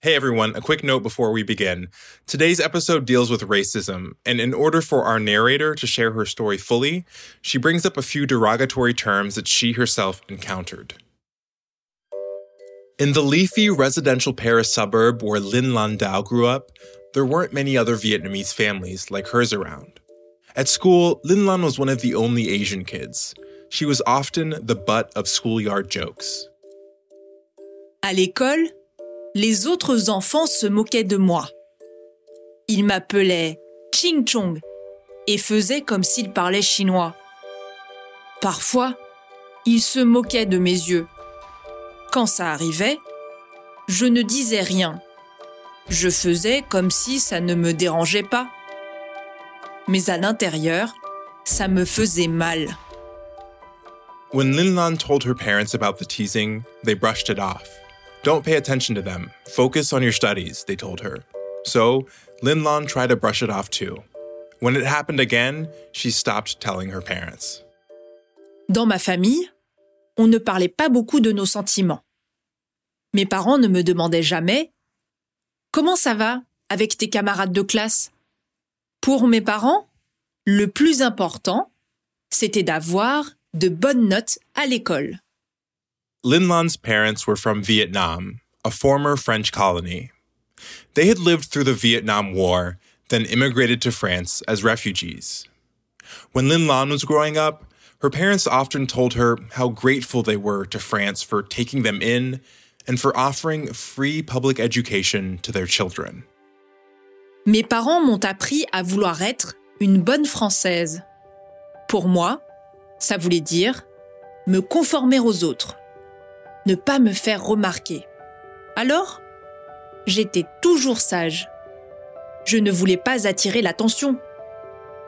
Hey everyone, a quick note before we begin. Today's episode deals with racism, and in order for our narrator to share her story fully, she brings up a few derogatory terms that she herself encountered. In the leafy residential Paris suburb where Lin Lan Dao grew up, there weren't many other Vietnamese families like hers around. At school, Lin Lan was one of the only Asian kids. She was often the butt of schoolyard jokes. À l'école, les autres enfants se moquaient de moi. Ils m'appelaient Ching Chong et faisaient comme s'ils parlaient chinois. Parfois, ils se moquaient de mes yeux. Quand ça arrivait, je ne disais rien. Je faisais comme si ça ne me dérangeait pas. Mais à l'intérieur, ça me faisait mal. When Linh Lan told her parents about the teasing, they brushed it off. Don't pay attention to them. Focus on your studies, they told her. So, Linh Lan tried to brush it off too. When it happened again, she stopped telling her parents. Dans ma famille, on ne parlait pas beaucoup de nos sentiments. Mes parents ne me demandaient jamais Comment ça va avec tes camarades de classe? Pour mes parents, le plus important, c'était d'avoir de bonnes notes à l'école. Linh Lan's parents were from Vietnam, a former French colony. They had lived through the Vietnam War, then immigrated to France as refugees. When Linh Lan was growing up, her parents often told her how grateful they were to France for taking them in and for offering free public education to their children. Mes parents m'ont appris à vouloir être une bonne Française. Pour moi, ça voulait dire me conformer aux autres, pas me faire remarquer. Alors, j'étais toujours sage. Je ne voulais pas attirer l'attention.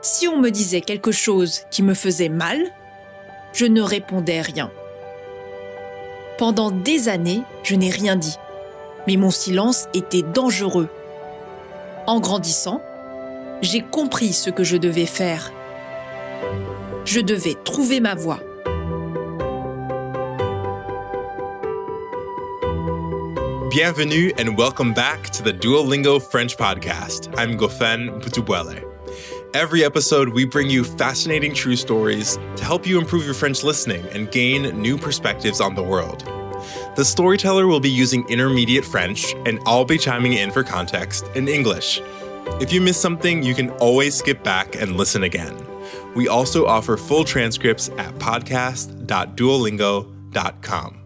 Si on me disait quelque chose qui me faisait mal, je ne répondais rien. Pendant des années, je n'ai rien dit, mais mon silence était dangereux. En grandissant, j'ai compris ce que je devais faire. Je devais trouver ma voie. Bienvenue and welcome back to the Duolingo French podcast. I'm Gofen Putubuele. Every episode, we bring you fascinating true stories to help you improve your French listening and gain new perspectives on the world. The storyteller will be using intermediate French, and I'll be chiming in for context in English. If you miss something, you can always skip back and listen again. We also offer full transcripts at podcast.duolingo.com.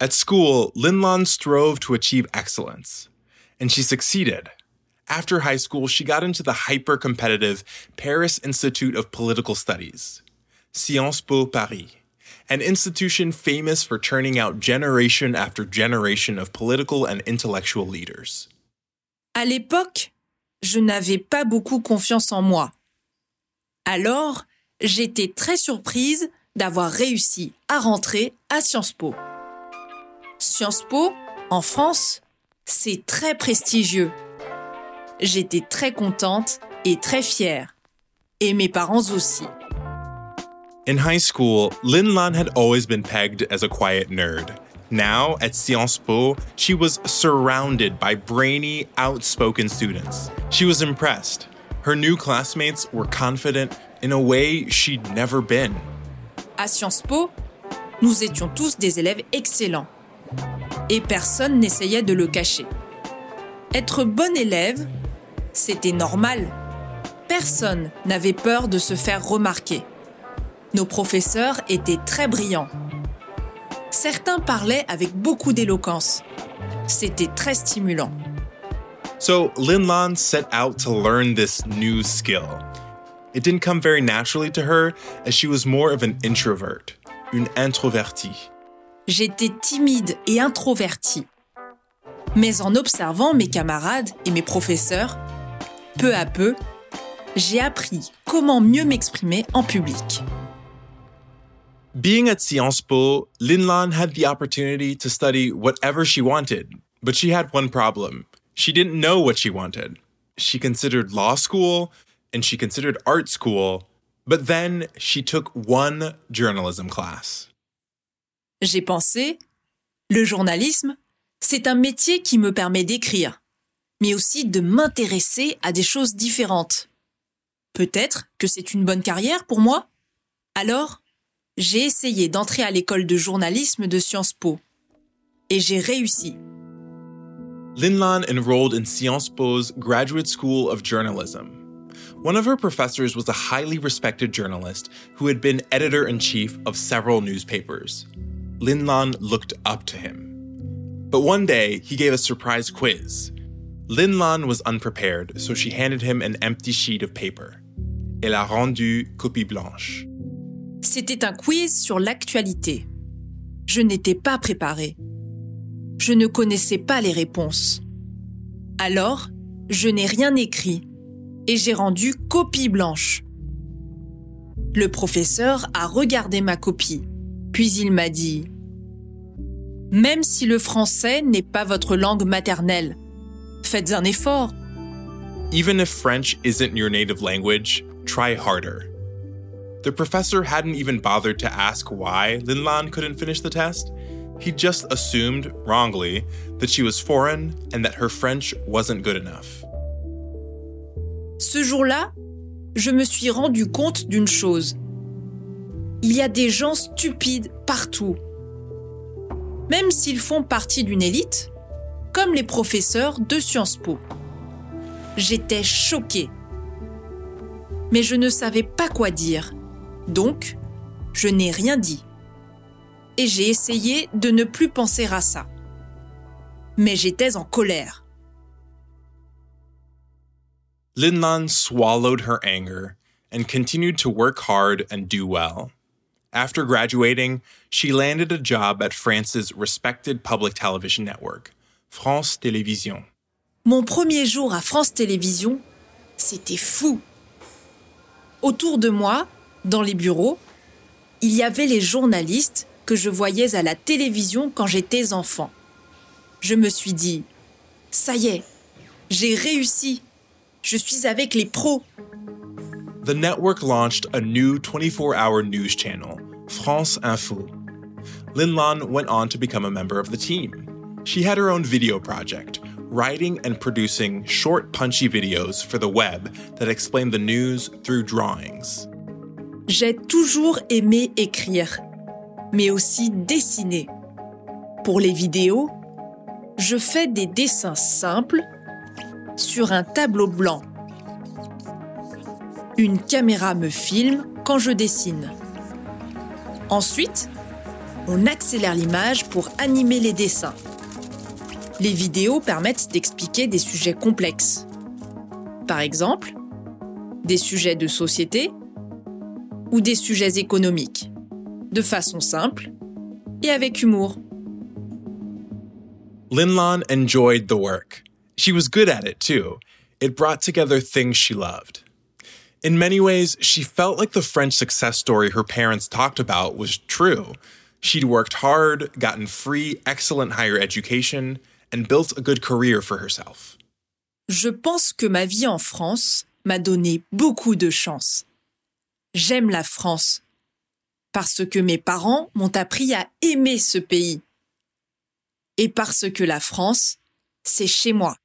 At school, Linh Lan strove to achieve excellence, and she succeeded. After high school, she got into the hyper competitive Paris Institute of Political Studies, Sciences Po Paris, an institution famous for churning out generation after generation of political and intellectual leaders. À l'époque, je n'avais pas beaucoup confiance en moi. Alors, j'étais très surprise d'avoir réussi à rentrer à Sciences Po. Sciences Po, en France, c'est très prestigieux. J'étais très contente et très fière. Et mes parents aussi. In high school, Linh Lan had always been pegged as a quiet nerd. Now, at Sciences Po, she was surrounded by brainy, outspoken students. She was impressed. Her new classmates were confident in a way she'd never been. À Sciences Po, nous étions tous des élèves excellents. Et personne n'essayait de le cacher. Être bon élève, c'était normal. Personne n'avait peur de se faire remarquer. Nos professeurs étaient très brillants. Certains parlaient avec beaucoup d'éloquence. C'était très stimulant. So, Linh Lan set out to learn this new skill. It didn't come very naturally to her, as she was more of an introvert, une introvertie. J'étais timide et introvertie. Mais en observant mes camarades et mes professeurs, peu à peu, j'ai appris comment mieux m'exprimer en public. Being at Sciences Po, Linh Lan had the opportunity to study whatever she wanted, but she had one problem. She didn't know what she wanted. She considered law school and she considered art school, but then she took one journalism class. J'ai pensé, le journalisme, C'est un métier qui me permet d'écrire, mais aussi de m'intéresser à des choses différentes. Peut-être que c'est une bonne carrière pour moi Alors, j'ai essayé d'entrer à l'école de journalisme de Sciences Po. Et j'ai réussi. Linlan enrolled in Sciences Po's Graduate School of Journalism. One of her professors was a highly respected journalist who had been editor in chief of several newspapers. Linlan looked up to him. But one day, he gave a surprise quiz. Linlan was unprepared, so she handed him an empty sheet of paper. Elle a rendu copie blanche. C'était un quiz sur l'actualité. Je n'étais pas préparée. Je ne connaissais pas les réponses. Alors, je n'ai rien écrit et j'ai rendu copie blanche. Le professeur a regardé ma copie, puis il m'a dit ⁇ Même si le français n'est pas votre langue maternelle, faites un effort. Even if French isn't your native language, try harder. The professor hadn't even bothered to ask why Linlan couldn't finish the test. He just assumed, wrongly, that she was foreign and that her French wasn't good enough. Ce jour-là, je me suis rendu compte d'une chose. Il y a des gens stupides partout. Même s'ils font partie d'une élite, comme les professeurs de Sciences Po. J'étais choquée. Mais je ne savais pas quoi dire. Donc, je n'ai rien dit. Et j'ai essayé de ne plus penser à ça. Mais j'étais en colère. Linlan swallowed her anger and continued to work hard and do well. After graduating, she landed a job at France's respected public television network, France Télévisions. Mon premier jour à France Télévisions, c'était fou. Autour de moi, dans les bureaux, il y avait les journalistes que je voyais à la télévision quand j'étais enfant. Je me suis dit, ça y est, j'ai réussi. Je suis avec les pros. The network launched a new 24 hour news channel, France Info. Linlan went on to become a member of the team. She had her own video project, writing and producing short, punchy videos for the web that explained the news through drawings. J'ai toujours aimé écrire, mais aussi dessiner. Pour les vidéos, je fais des dessins simples sur un tableau blanc. Une caméra me filme quand je dessine. Ensuite, on accélère l'image pour animer les dessins. Les vidéos permettent d'expliquer des sujets complexes. Par exemple, des sujets de société ou des sujets économiques, de façon simple et avec humour. Enjoyed the work. She was good at it too. It brought together things she loved. In many ways, she felt like the French success story her parents talked about was true. She'd worked hard, gotten free, excellent higher education, and built a good career for herself. Je pense que ma vie en France m'a donné beaucoup de chance. J'aime la France parce que mes parents m'ont appris à aimer ce pays et parce que la France, c'est chez moi.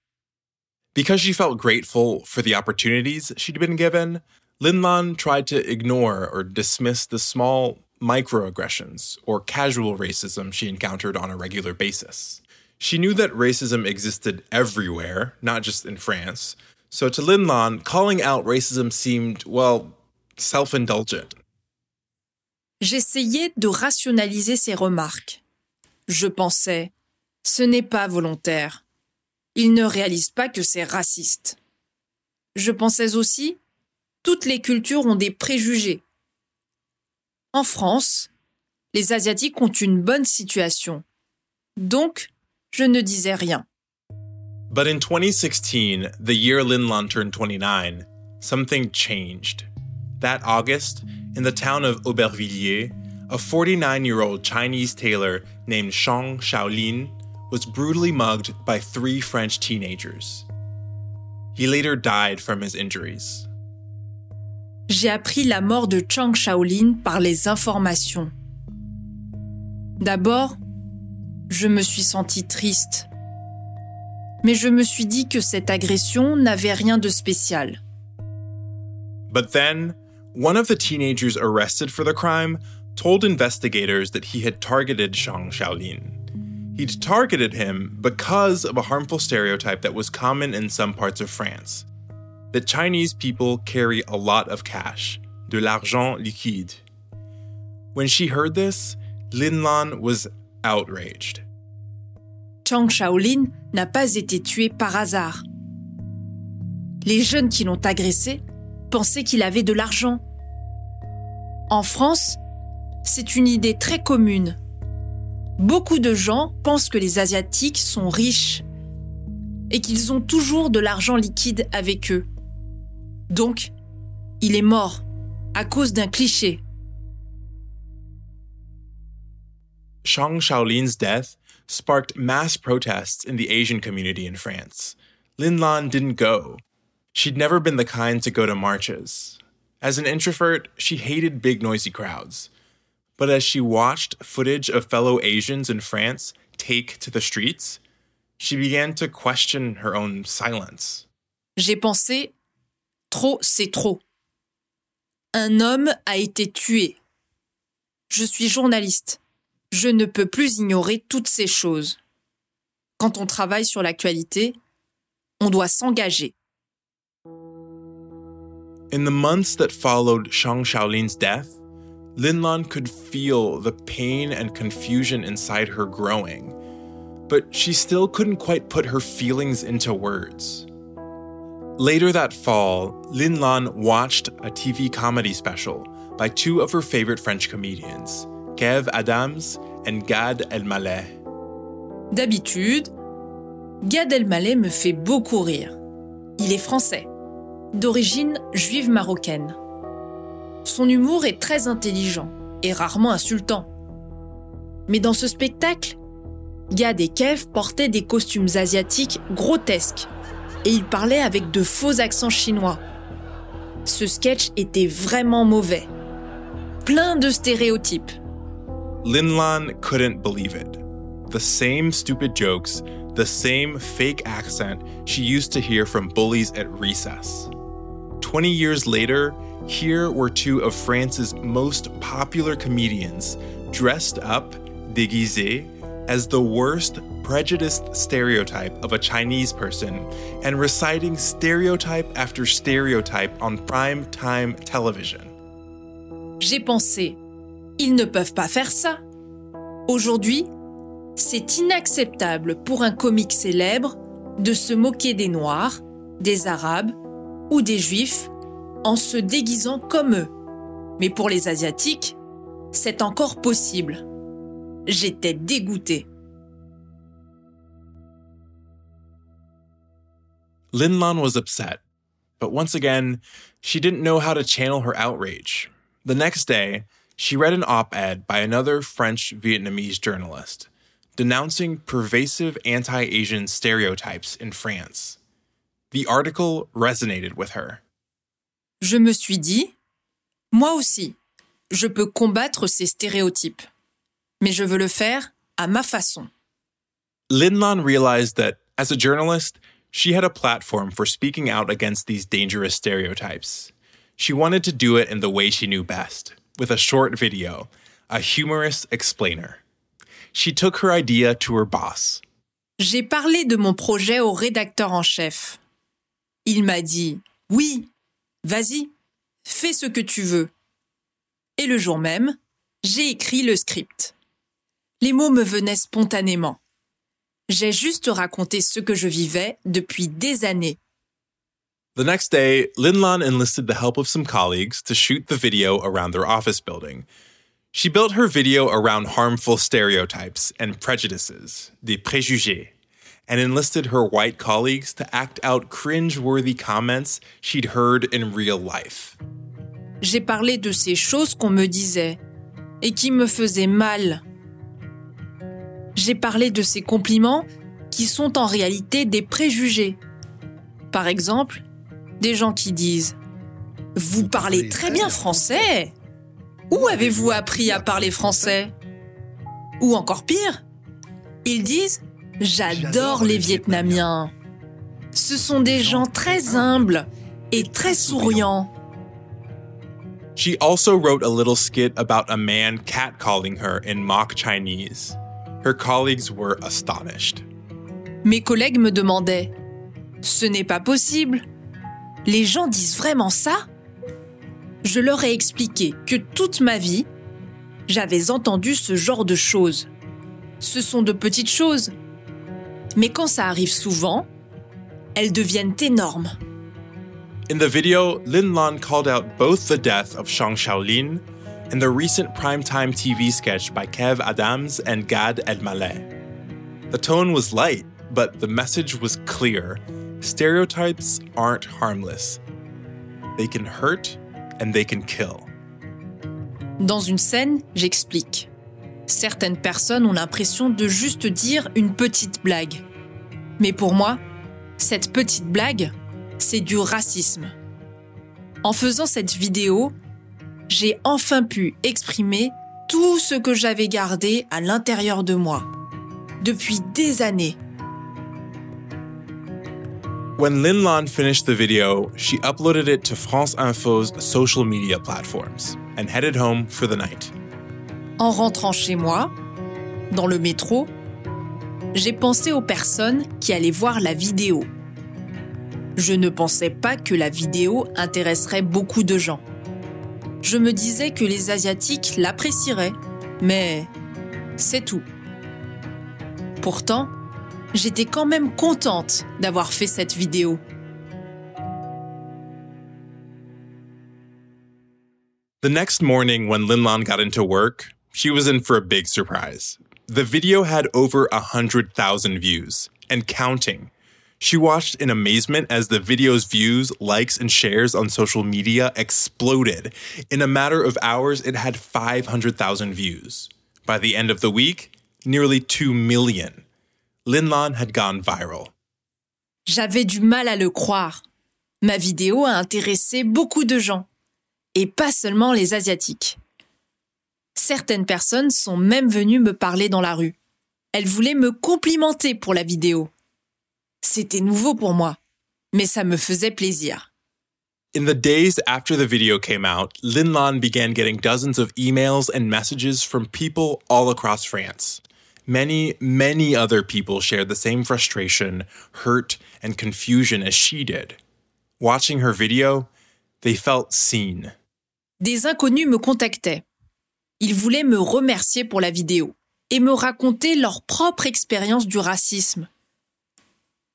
Because she felt grateful for the opportunities she'd been given, Linlan tried to ignore or dismiss the small microaggressions or casual racism she encountered on a regular basis. She knew that racism existed everywhere, not just in France. So to Linlan, calling out racism seemed, well, self indulgent. J'essayais de rationaliser ces remarques. Je pensais, ce n'est pas volontaire. Il ne réalise pas que c'est raciste. Je pensais aussi, toutes les cultures ont des préjugés. En France, les Asiatiques ont une bonne situation. Donc, je ne disais rien. But in 2016, the year Linlan turned 29, something changed. That August, in the town of Aubervilliers, a 49 year old Chinese tailor named Shang Shaolin was brutally mugged by three French teenagers. He later died from his injuries. J'ai appris la mort de Chang Shaolin par les informations. D'abord, je me suis sentie triste. Mais je me suis dit que cette agression n'avait rien de spécial. But then, one of the teenagers arrested for the crime told investigators that he had targeted Chang Xiaolin. He'd targeted him because of a harmful stereotype that was common in some parts of France that Chinese people carry a lot of cash, de l'argent liquide. When she heard this, Lin Lan was outraged. Chang Shaolin n'a pas été tué par hasard. Les jeunes qui l'ont agressé pensaient qu'il avait de l'argent. En France, c'est une idée très commune. Beaucoup de gens pensent que les Asiatiques sont riches et qu'ils ont toujours de l'argent liquide avec eux. Donc, il est mort à cause d'un cliché. Shang Shaolin's death sparked mass protests in the Asian community in France. Lin Lan didn't go. She'd never been the kind to go to marches. As an introvert, she hated big, noisy crowds. But as she watched footage of fellow Asians in France take to the streets, she began to question her own silence. J'ai pensé, trop, c'est trop. Un homme a été tué. Je suis journaliste. Je ne peux plus ignorer toutes ces choses. Quand on travaille sur l'actualité, on doit s'engager. In the months that followed Shang Shaolin's death, Lin Lan could feel the pain and confusion inside her growing, but she still couldn't quite put her feelings into words. Later that fall, Lin Lan watched a TV comedy special by two of her favorite French comedians, Kev Adams and Gad Elmaleh. D'habitude, Gad Elmaleh me fait beaucoup rire. Il est français, d'origine juive marocaine. Son humour est très intelligent et rarement insultant. Mais dans ce spectacle, Gad et Kev portaient des costumes asiatiques grotesques et ils parlaient avec de faux accents chinois. Ce sketch était vraiment mauvais. Plein de stéréotypes. Lin Lan couldn't believe it. The same stupid jokes, the same fake accent she used to hear from bullies at recess. 20 years later, here were two of France's most popular comedians dressed up, déguisés, as the worst prejudiced stereotype of a Chinese person and reciting stereotype after stereotype on prime time television. J'ai pensé, ils ne peuvent pas faire ça. Aujourd'hui, c'est inacceptable pour un comique célèbre de se moquer des Noirs, des Arabes ou des Juifs en se déguisant comme eux. Mais pour les Asiatiques, c'est encore possible. J'étais dégoûtée. Lin Lan was upset, but once again, she didn't know how to channel her outrage. The next day, she read an op ed by another French Vietnamese journalist denouncing pervasive anti Asian stereotypes in France. The article resonated with her. Je me suis dit, moi aussi, je peux combattre ces stéréotypes, mais je veux le faire à ma façon. Lin Lan realized that, as a journalist, she had a platform for speaking out against these dangerous stereotypes. She wanted to do it in the way she knew best, with a short video, a humorous explainer. She took her idea to her boss. J'ai parlé de mon projet au rédacteur en chef. Il m'a dit Oui, vas-y, fais ce que tu veux. Et le jour même, j'ai écrit le script. Les mots me venaient spontanément. J'ai juste raconté ce que je vivais depuis des années. The next day, Lin Lan enlisted the help of some colleagues to shoot the video around their office building. She built her video around harmful stereotypes and prejudices, des préjugés, and enlisted her white colleagues to act out cringe-worthy comments she'd heard in real life. J'ai parlé de ces choses qu'on me disait et qui me faisaient mal. J'ai parlé de ces compliments qui sont en réalité des préjugés. Par exemple, des gens qui disent ⁇ Vous parlez très bien français Où avez-vous appris à parler français ?⁇ Ou encore pire, ils disent ⁇ J'adore les Vietnamiens. Ce sont des gens très humbles et très souriants. She also wrote a little skit about a man catcalling her in mock Chinese. Her colleagues were astonished. Mes collègues me demandaient Ce n'est pas possible. Les gens disent vraiment ça? Je leur ai expliqué que toute ma vie, j'avais entendu ce genre de choses. Ce sont de petites choses. Mais quand ça arrive souvent, elles deviennent énormes. In the video, Lin Lan called out both the death of Shang Shaolin and the recent primetime TV sketch by Kev Adams and Gad Elmaleh. The tone was light, but the message was clear. Stereotypes aren't harmless. They can hurt and they can kill. Dans une scène, j'explique. Certaines personnes ont l'impression de juste dire une petite blague. Mais pour moi, cette petite blague, c'est du racisme. En faisant cette vidéo, j'ai enfin pu exprimer tout ce que j'avais gardé à l'intérieur de moi depuis des années. When Lin Lan finished the video, she uploaded it to France Info's social media platforms and headed home for the night. En rentrant chez moi, dans le métro, j'ai pensé aux personnes qui allaient voir la vidéo. Je ne pensais pas que la vidéo intéresserait beaucoup de gens. Je me disais que les Asiatiques l'apprécieraient, mais c'est tout. Pourtant, j'étais quand même contente d'avoir fait cette vidéo. The next morning, when Lin Lan got into work, she was in for a big surprise. The video had over 100,000 views and counting. She watched in amazement as the video's views, likes, and shares on social media exploded. In a matter of hours, it had 500,000 views. By the end of the week, nearly 2 million. Lin Lan had gone viral. J'avais du mal à le croire. Ma vidéo a intéressé beaucoup de gens, et pas seulement les Asiatiques. Certaines personnes sont même venues me parler dans la rue. Elles voulaient me complimenter pour la vidéo. C'était nouveau pour moi, mais ça me faisait plaisir. In the days after the video came out, Lin Lan began getting dozens of emails and messages from people all across France. Many, many other people shared the same frustration, hurt, and confusion as she did. Watching her video, they felt seen. Des inconnus me contactaient. Ils voulaient me remercier pour la vidéo et me raconter leur propre expérience du racisme.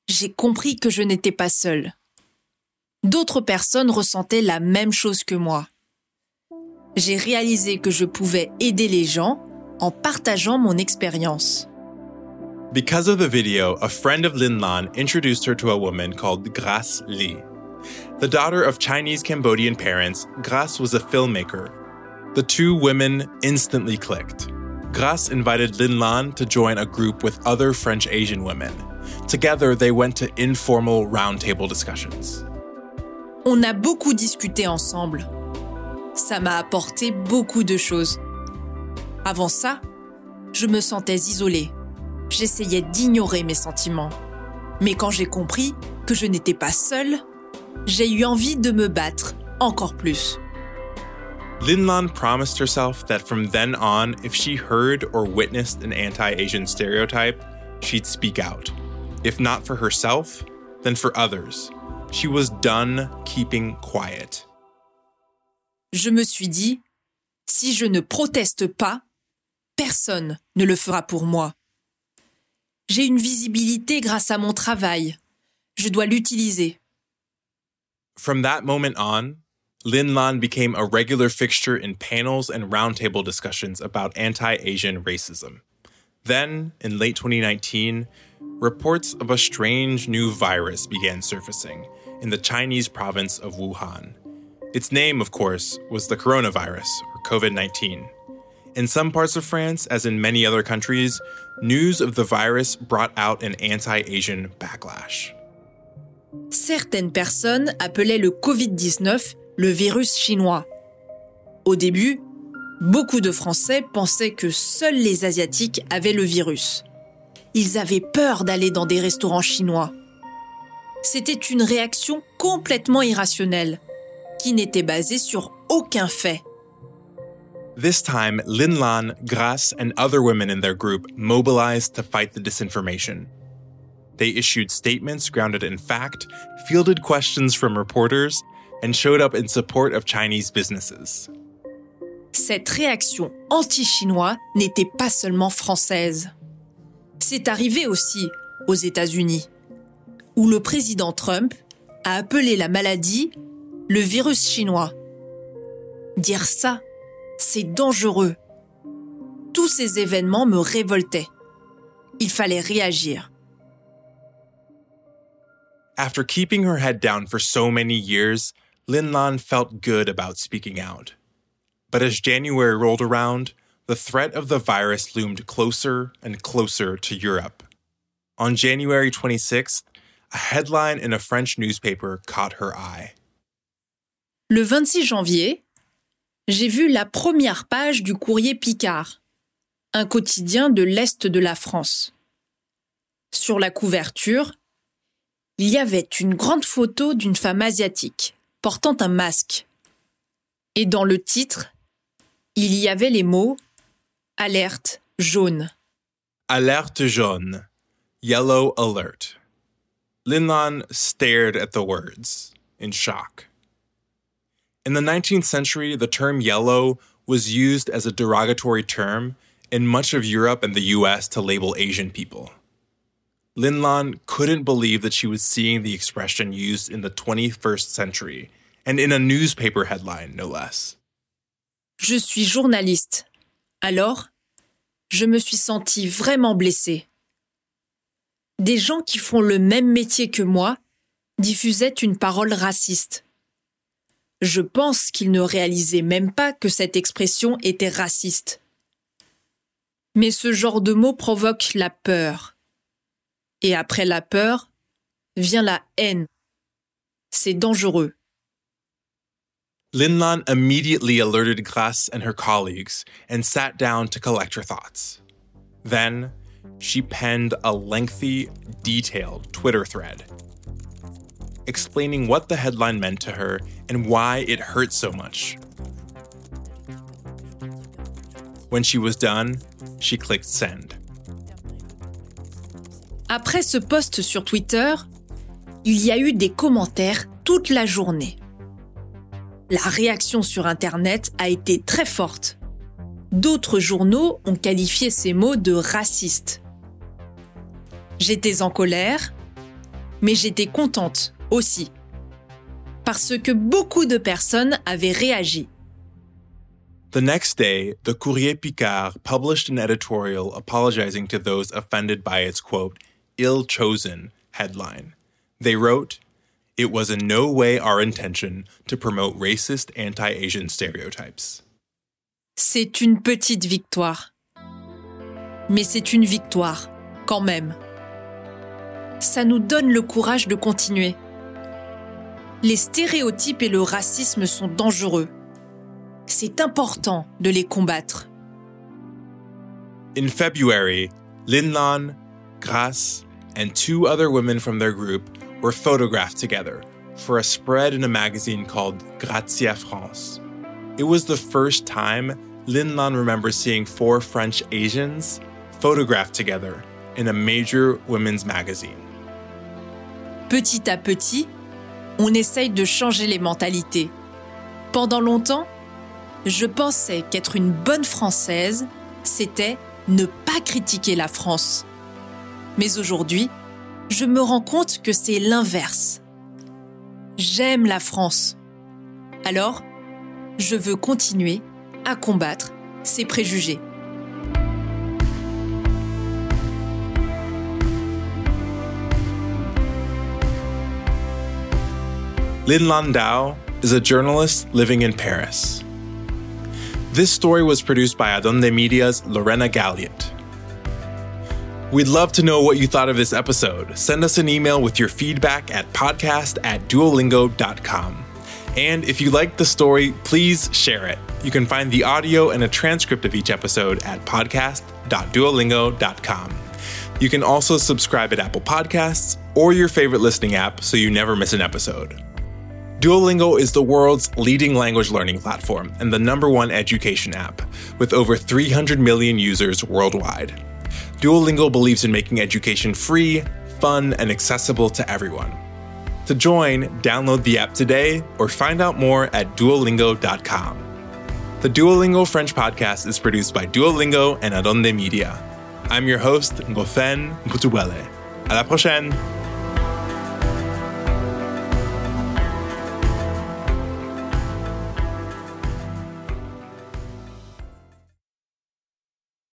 J'ai compris que je n'étais pas seule. D'autres personnes ressentaient la même chose que moi. J'ai réalisé que je pouvais aider les gens en partageant mon expérience. Because of the video, a friend of Lin Lan introduced her to a woman called Grace Li. The daughter of Chinese Cambodian parents, Grace was a filmmaker. The two women instantly clicked. Grace invited Lin Lan to join a group with other French Asian women. Together, they went to informal roundtable discussions. On a beaucoup discuté ensemble. Ça m'a apporté beaucoup de choses. Avant ça, je me sentais isolée. J'essayais d'ignorer mes sentiments. Mais quand j'ai compris que je n'étais pas seule, j'ai eu envie de me battre encore plus. Lin Lan promised herself that from then on, if she heard or witnessed an anti Asian stereotype, she'd speak out. If not for herself, then for others. She was done keeping quiet. Je me suis dit, si je ne proteste pas, personne ne le fera pour moi. J'ai une visibilité grâce à mon travail. Je dois l'utiliser. From that moment on, Lin Lan became a regular fixture in panels and roundtable discussions about anti Asian racism. Then, in late 2019, reports of a strange new virus began surfacing in the Chinese province of Wuhan. Its name, of course, was the coronavirus, or COVID 19. In some parts of France, as in many other countries, news of the virus brought out an anti Asian backlash. Certaines personnes appelaient le Covid-19 le virus chinois. Au début, beaucoup de Français pensaient que seuls les Asiatiques avaient le virus. ils avaient peur d'aller dans des restaurants chinois. C'était une réaction complètement irrationnelle, qui n'était basée sur aucun fait. This time, Lin Lan, Grace, and other women in their group mobilized to fight the disinformation. They issued statements grounded in fact, fielded questions from reporters, and showed up in support of Chinese businesses. Cette réaction anti-chinois n'était pas seulement française. C'est arrivé aussi aux États-Unis, où le président Trump a appelé la maladie le virus chinois. Dire ça, c'est dangereux. Tous ces événements me révoltaient. Il fallait réagir. After keeping her head down for so many years, Lin Lan felt good about speaking out. But as January rolled around, the threat of the virus loomed closer and closer to Europe. On January 26th, a headline in a French newspaper caught her eye. Le 26 janvier, j'ai vu la première page du courrier Picard, un quotidien de l'Est de la France. Sur la couverture, il y avait une grande photo d'une femme asiatique portant un masque. Et dans le titre, il y avait les mots Alerte jaune. Alerte jaune. Yellow alert. Linlan stared at the words in shock. In the 19th century, the term yellow was used as a derogatory term in much of Europe and the US to label Asian people. Linlan couldn't believe that she was seeing the expression used in the 21st century, and in a newspaper headline, no less. Je suis journaliste. Alors, je me suis sentie vraiment blessée. Des gens qui font le même métier que moi diffusaient une parole raciste. Je pense qu'ils ne réalisaient même pas que cette expression était raciste. Mais ce genre de mot provoque la peur. Et après la peur, vient la haine. C'est dangereux. Linlan immediately alerted Grace and her colleagues and sat down to collect her thoughts. Then, she penned a lengthy, detailed Twitter thread explaining what the headline meant to her and why it hurt so much. When she was done, she clicked send. Après ce post sur Twitter, il y a eu des commentaires toute la journée. La réaction sur Internet a été très forte. D'autres journaux ont qualifié ces mots de racistes. J'étais en colère, mais j'étais contente aussi. Parce que beaucoup de personnes avaient réagi. The next day, the Courrier Picard published an editorial apologizing to those offended by its quote, ill chosen headline. They wrote, It was in no way our intention to promote racist anti Asian stereotypes. C'est une petite victoire. Mais c'est une victoire, quand même. Ça nous donne le courage de continuer. Les stéréotypes et le racisme sont dangereux. C'est important de les combattre. In February, Linlan, Grace, and two other women from their group were photographed together for a spread in a magazine called Grazia France. It was the first time Lin Lan remembers seeing four French Asians photographed together in a major women's magazine. Petit à petit, on essaye de changer les mentalités. Pendant longtemps, je pensais qu'être une bonne Française, c'était ne pas critiquer la France. Mais aujourd'hui, je me rends compte que c'est l'inverse. J'aime la France. Alors, je veux continuer à combattre ces préjugés. Lin Landau is a journalist living in Paris. This story was produced by Adonde Media's Lorena Galliot. We'd love to know what you thought of this episode. Send us an email with your feedback at podcast at duolingo.com. And if you liked the story, please share it. You can find the audio and a transcript of each episode at podcast.duolingo.com. You can also subscribe at Apple Podcasts or your favorite listening app so you never miss an episode. Duolingo is the world's leading language learning platform and the number one education app, with over 300 million users worldwide. Duolingo believes in making education free, fun, and accessible to everyone. To join, download the app today or find out more at duolingo.com. The Duolingo French podcast is produced by Duolingo and Adonde Media. I'm your host, Ngofen Mputuwele. À la prochaine!